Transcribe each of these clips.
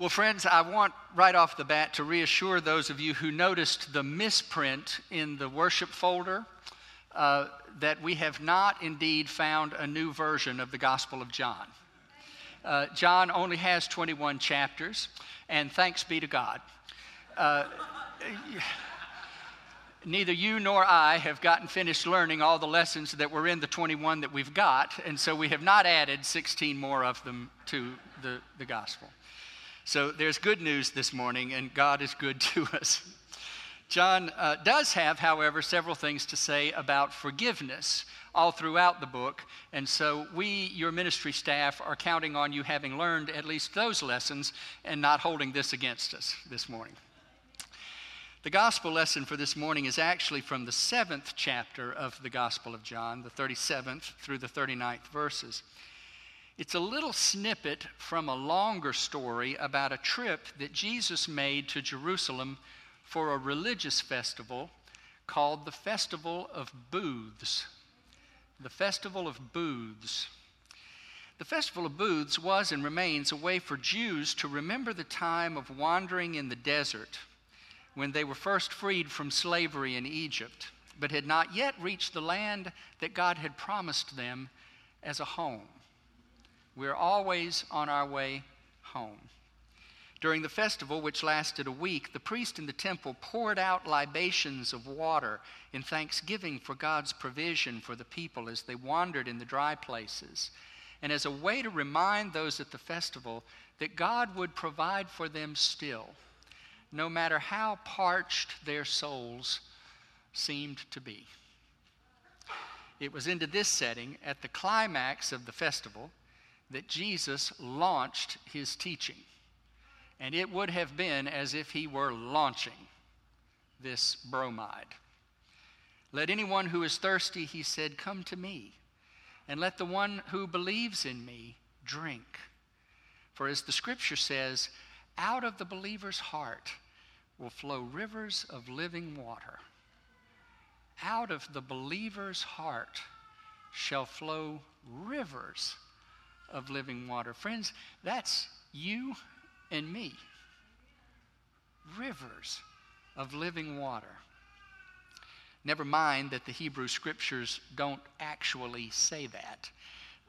Well, friends, I want right off the bat to reassure those of you who noticed the misprint in the worship folder uh, that we have not indeed found a new version of the Gospel of John. Uh, John only has 21 chapters, and thanks be to God. Uh, neither you nor I have gotten finished learning all the lessons that were in the 21 that we've got, and so we have not added 16 more of them to the, the gospel. So there's good news this morning, and God is good to us. John uh, does have, however, several things to say about forgiveness all throughout the book. And so we, your ministry staff, are counting on you having learned at least those lessons and not holding this against us this morning. The gospel lesson for this morning is actually from the seventh chapter of the Gospel of John, the 37th through the 39th verses. It's a little snippet from a longer story about a trip that Jesus made to Jerusalem for a religious festival called the Festival of Booths. The Festival of Booths. The Festival of Booths was and remains a way for Jews to remember the time of wandering in the desert when they were first freed from slavery in Egypt, but had not yet reached the land that God had promised them as a home. We're always on our way home. During the festival, which lasted a week, the priest in the temple poured out libations of water in thanksgiving for God's provision for the people as they wandered in the dry places, and as a way to remind those at the festival that God would provide for them still, no matter how parched their souls seemed to be. It was into this setting, at the climax of the festival, that Jesus launched his teaching. And it would have been as if he were launching this bromide. Let anyone who is thirsty, he said, come to me, and let the one who believes in me drink. For as the scripture says, out of the believer's heart will flow rivers of living water. Out of the believer's heart shall flow rivers of living water. Friends, that's you and me. Rivers of living water. Never mind that the Hebrew scriptures don't actually say that.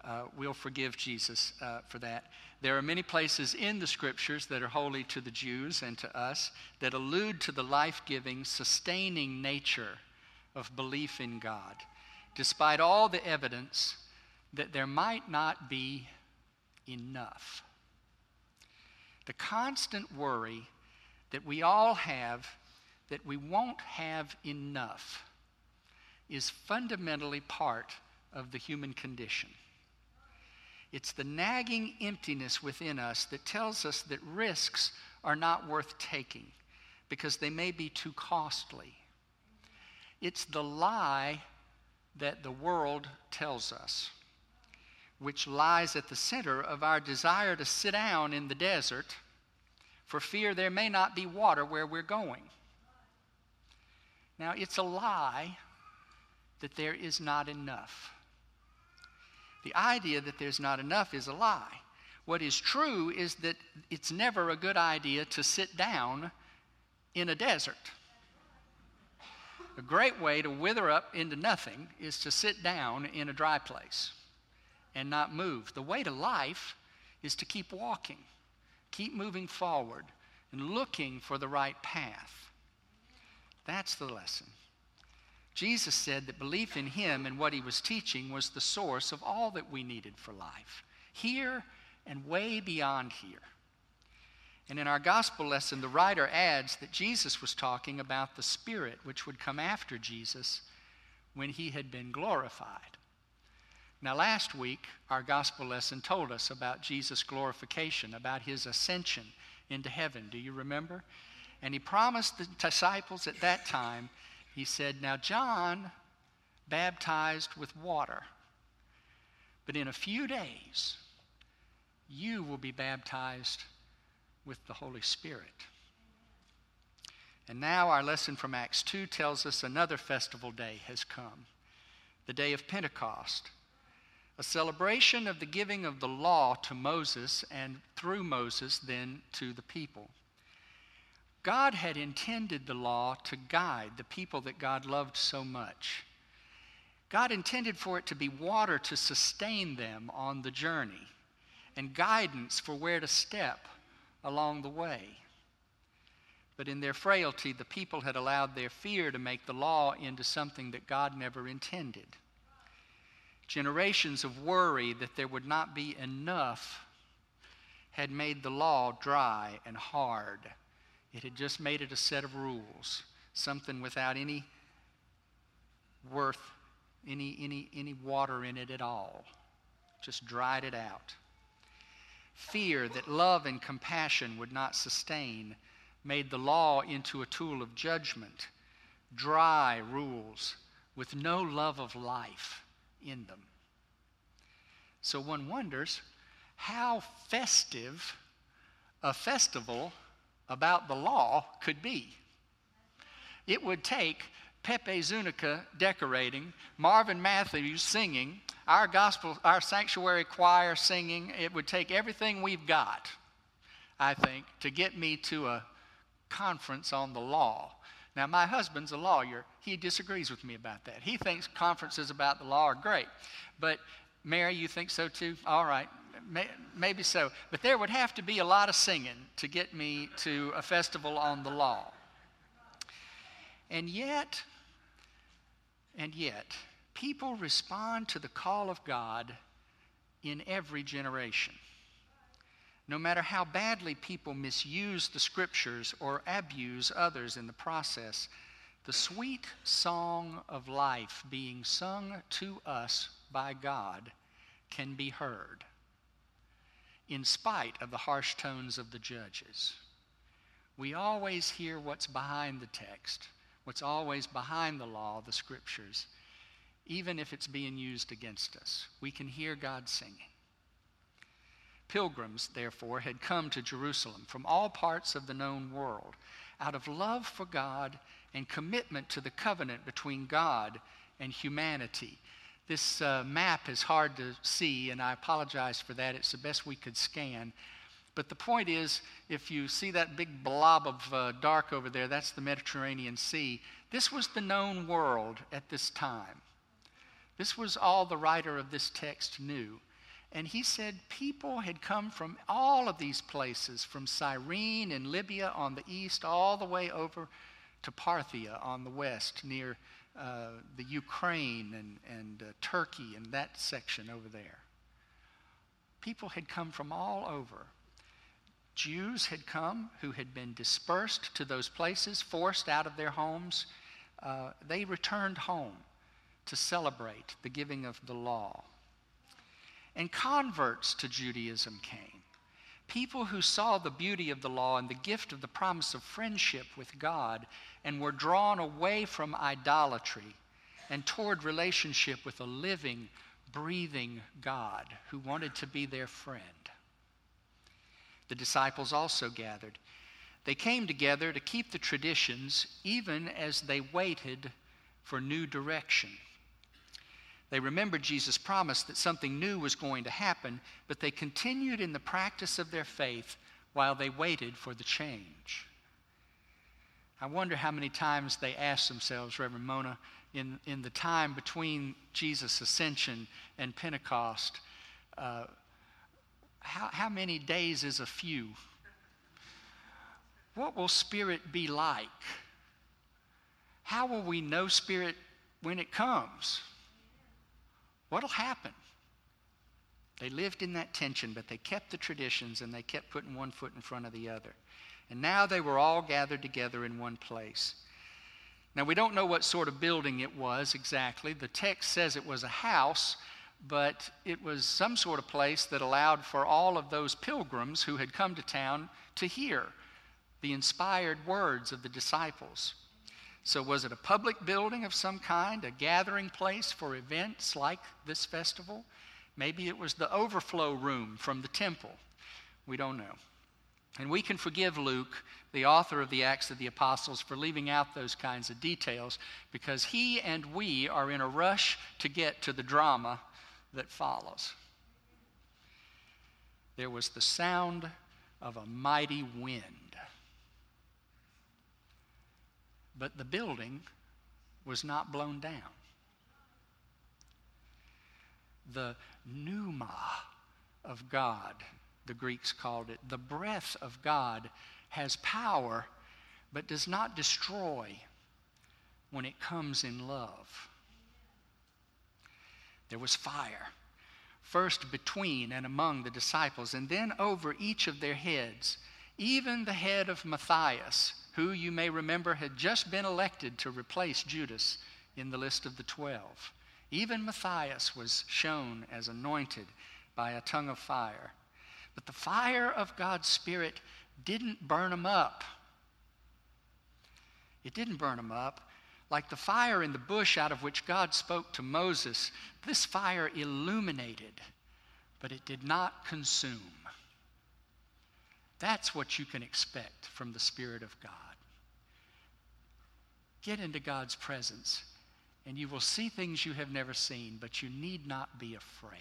Uh, we'll forgive Jesus uh, for that. There are many places in the scriptures that are holy to the Jews and to us that allude to the life giving, sustaining nature of belief in God, despite all the evidence that there might not be enough. The constant worry that we all have that we won't have enough is fundamentally part of the human condition. It's the nagging emptiness within us that tells us that risks are not worth taking because they may be too costly. It's the lie that the world tells us which lies at the center of our desire to sit down in the desert for fear there may not be water where we're going. Now, it's a lie that there is not enough. The idea that there's not enough is a lie. What is true is that it's never a good idea to sit down in a desert. A great way to wither up into nothing is to sit down in a dry place and not move. The way to life is to keep walking, keep moving forward, and looking for the right path. That's the lesson. Jesus said that belief in him and what he was teaching was the source of all that we needed for life, here and way beyond here. And in our gospel lesson, the writer adds that Jesus was talking about the Spirit which would come after Jesus when he had been glorified. Now, last week, our gospel lesson told us about Jesus' glorification, about his ascension into heaven. Do you remember? And he promised the disciples at that time, he said, Now, John baptized with water, but in a few days, you will be baptized with the Holy Spirit. And now, our lesson from Acts 2 tells us another festival day has come the day of Pentecost a celebration of the giving of the law to Moses and through Moses then to the people. God had intended the law to guide the people that God loved so much. God intended for it to be water to sustain them on the journey and guidance for where to step along the way. But in their frailty, the people had allowed their fear to make the law into something that God never intended. Generations of worry that there would not be enough had made the law dry and hard. It had just made it a set of rules, something without any worth any, any, any water in it at all. Just dried it out. Fear that love and compassion would not sustain made the law into a tool of judgment, dry rules with no love of life in them. So one wonders how festive a festival about the law could be. It would take Pepe Zuniga decorating, Marvin Matthews singing, our gospel, our sanctuary choir singing. It would take everything we've got, I think, to get me to a conference on the law. Now, my husband's a lawyer. He disagrees with me about that. He thinks conferences about the law are great. But, Mary, you think so too? All right, may, maybe so. But there would have to be a lot of singing to get me to a festival on the law. And yet, and yet, people respond to the call of God in every generation. No matter how badly people misuse the scriptures or abuse others in the process, the sweet song of life being sung to us by God can be heard, in spite of the harsh tones of the judges. We always hear what's behind the text what's always behind the law, the scriptures, even if it's being used against us. We can hear God singing. Pilgrims, therefore, had come to Jerusalem from all parts of the known world out of love for God and commitment to the covenant between God and humanity. This uh, map is hard to see, and I apologize for that. It's the best we could scan. But the point is, if you see that big blob of uh, dark over there, that's the Mediterranean Sea. This was the known world at this time. This was all the writer of this text knew. And he said people had come from all of these places, from Cyrene and Libya on the east, all the way over to Parthia on the west, near uh, the Ukraine and, and uh, Turkey and that section over there. People had come from all over. Jews had come who had been dispersed to those places, forced out of their homes. Uh, they returned home to celebrate the giving of the law. And converts to Judaism came. People who saw the beauty of the law and the gift of the promise of friendship with God and were drawn away from idolatry and toward relationship with a living, breathing God who wanted to be their friend the disciples also gathered. They came together to keep the traditions even as they waited for new direction. They remembered Jesus' promise that something new was going to happen, but they continued in the practice of their faith while they waited for the change. I wonder how many times they asked themselves, Reverend Mona, in, in the time between Jesus' ascension and Pentecost, uh, how, how many days is a few? What will Spirit be like? How will we know Spirit when it comes? What'll happen? They lived in that tension, but they kept the traditions and they kept putting one foot in front of the other. And now they were all gathered together in one place. Now, we don't know what sort of building it was exactly. The text says it was a house, but it was some sort of place that allowed for all of those pilgrims who had come to town to hear the inspired words of the disciples. So, was it a public building of some kind, a gathering place for events like this festival? Maybe it was the overflow room from the temple. We don't know. And we can forgive Luke, the author of the Acts of the Apostles, for leaving out those kinds of details because he and we are in a rush to get to the drama that follows. There was the sound of a mighty wind. But the building was not blown down. The pneuma of God, the Greeks called it, the breath of God has power but does not destroy when it comes in love. There was fire, first between and among the disciples, and then over each of their heads, even the head of Matthias, who you may remember had just been elected to replace Judas in the list of the twelve. Even Matthias was shown as anointed by a tongue of fire. But the fire of God's Spirit didn't burn them up. It didn't burn them up. Like the fire in the bush out of which God spoke to Moses, this fire illuminated, but it did not consume. That's what you can expect from the Spirit of God. Get into God's presence, and you will see things you have never seen, but you need not be afraid.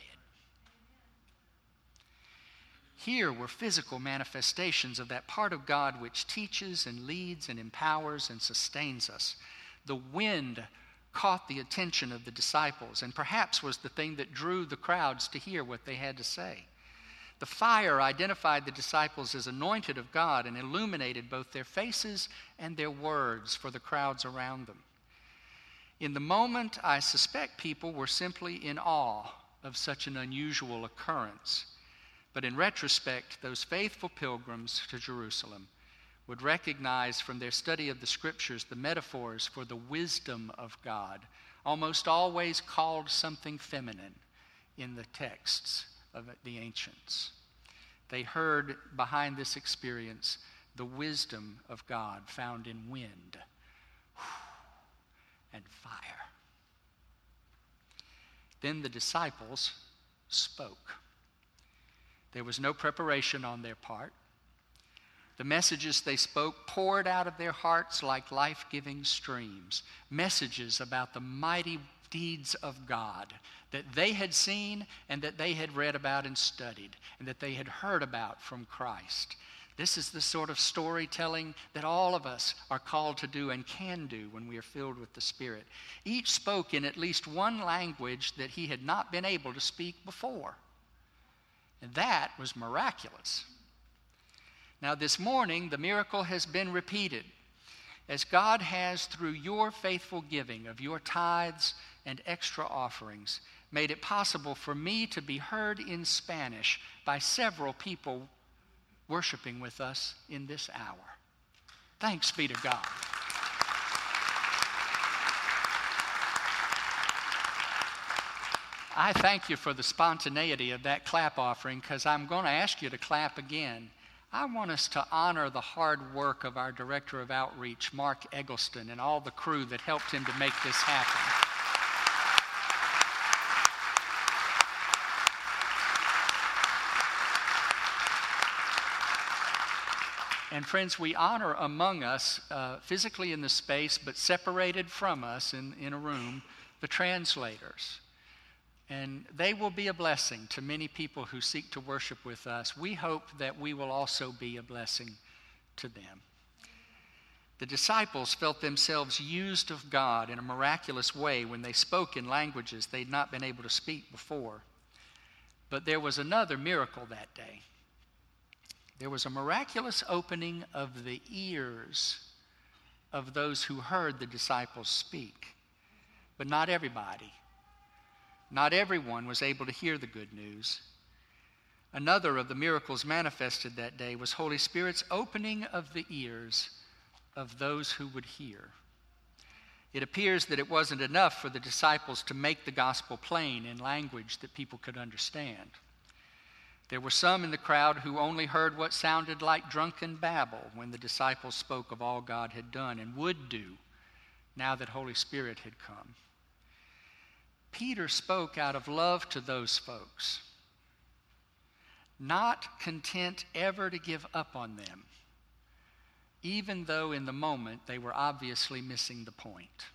Here were physical manifestations of that part of God which teaches and leads and empowers and sustains us. The wind caught the attention of the disciples and perhaps was the thing that drew the crowds to hear what they had to say. The fire identified the disciples as anointed of God and illuminated both their faces and their words for the crowds around them. In the moment, I suspect people were simply in awe of such an unusual occurrence. But in retrospect, those faithful pilgrims to Jerusalem would recognize from their study of the scriptures the metaphors for the wisdom of God, almost always called something feminine in the texts of the ancients. They heard behind this experience the wisdom of God found in wind and fire. Then the disciples spoke. There was no preparation on their part. The messages they spoke poured out of their hearts like life giving streams. Messages about the mighty deeds of God that they had seen and that they had read about and studied and that they had heard about from Christ. This is the sort of storytelling that all of us are called to do and can do when we are filled with the Spirit. Each spoke in at least one language that he had not been able to speak before. And that was miraculous. Now, this morning, the miracle has been repeated as God has, through your faithful giving of your tithes and extra offerings, made it possible for me to be heard in Spanish by several people worshiping with us in this hour. Thanks be to God. I thank you for the spontaneity of that clap offering because I'm going to ask you to clap again. I want us to honor the hard work of our Director of Outreach, Mark Eggleston, and all the crew that helped him to make this happen. And friends, we honor among us, uh, physically in the space, but separated from us in, in a room, the translators. And they will be a blessing to many people who seek to worship with us. We hope that we will also be a blessing to them. The disciples felt themselves used of God in a miraculous way when they spoke in languages they'd not been able to speak before. But there was another miracle that day. There was a miraculous opening of the ears of those who heard the disciples speak, but not everybody. Not everyone was able to hear the good news. Another of the miracles manifested that day was Holy Spirit's opening of the ears of those who would hear. It appears that it wasn't enough for the disciples to make the gospel plain in language that people could understand. There were some in the crowd who only heard what sounded like drunken babble when the disciples spoke of all God had done and would do now that Holy Spirit had come. Peter spoke out of love to those folks, not content ever to give up on them, even though in the moment they were obviously missing the point.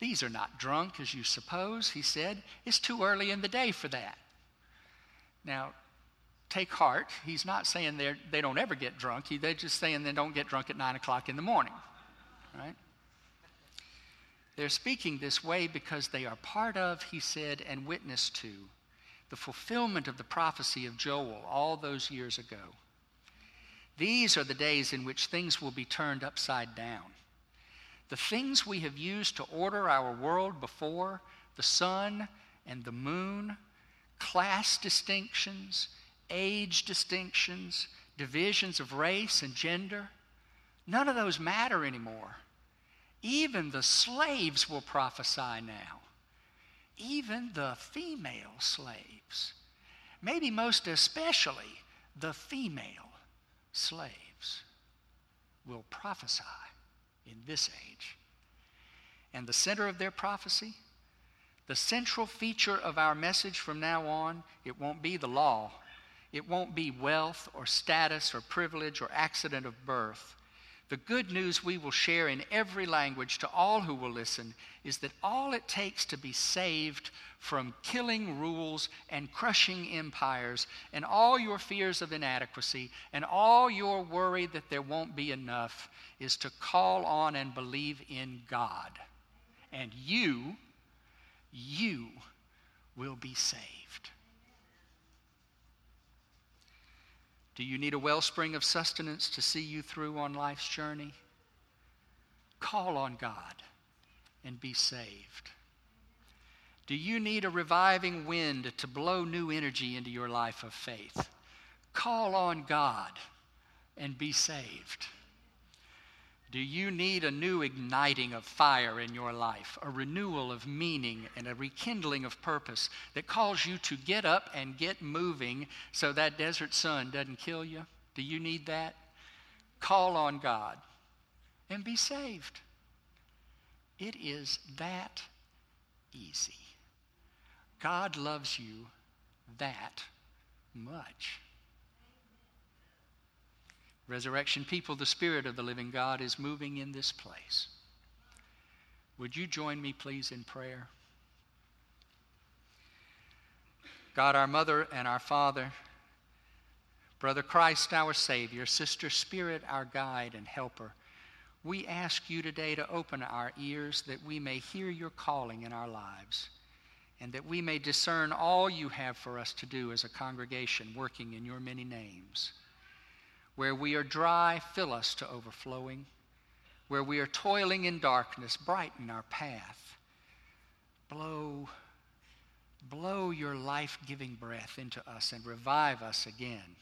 These are not drunk as you suppose, he said. It's too early in the day for that. Now, take heart. He's not saying they don't ever get drunk. He, they're just saying they don't get drunk at 9 o'clock in the morning. Right? They're speaking this way because they are part of, he said, and witness to the fulfillment of the prophecy of Joel all those years ago. These are the days in which things will be turned upside down. The things we have used to order our world before, the sun and the moon, class distinctions, age distinctions, divisions of race and gender, none of those matter anymore. Even the slaves will prophesy now. Even the female slaves. Maybe most especially the female slaves will prophesy in this age. And the center of their prophecy, the central feature of our message from now on, it won't be the law. It won't be wealth or status or privilege or accident of birth. The good news we will share in every language to all who will listen is that all it takes to be saved from killing rules and crushing empires and all your fears of inadequacy and all your worry that there won't be enough is to call on and believe in God. And you, you will be saved. Do you need a wellspring of sustenance to see you through on life's journey? Call on God and be saved. Do you need a reviving wind to blow new energy into your life of faith? Call on God and be saved. Do you need a new igniting of fire in your life, a renewal of meaning and a rekindling of purpose that calls you to get up and get moving so that desert sun doesn't kill you? Do you need that? Call on God and be saved. It is that easy. God loves you that much. Resurrection people, the Spirit of the living God is moving in this place. Would you join me, please, in prayer? God, our mother and our father, Brother Christ, our Savior, Sister Spirit, our guide and helper, we ask you today to open our ears that we may hear your calling in our lives and that we may discern all you have for us to do as a congregation working in your many names. Where we are dry, fill us to overflowing. Where we are toiling in darkness, brighten our path. Blow, blow your life giving breath into us and revive us again.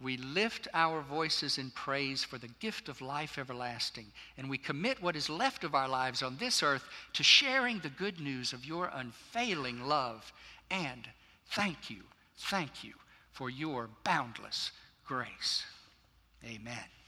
We lift our voices in praise for the gift of life everlasting, and we commit what is left of our lives on this earth to sharing the good news of your unfailing love. And thank you, thank you for your boundless grace. Amen.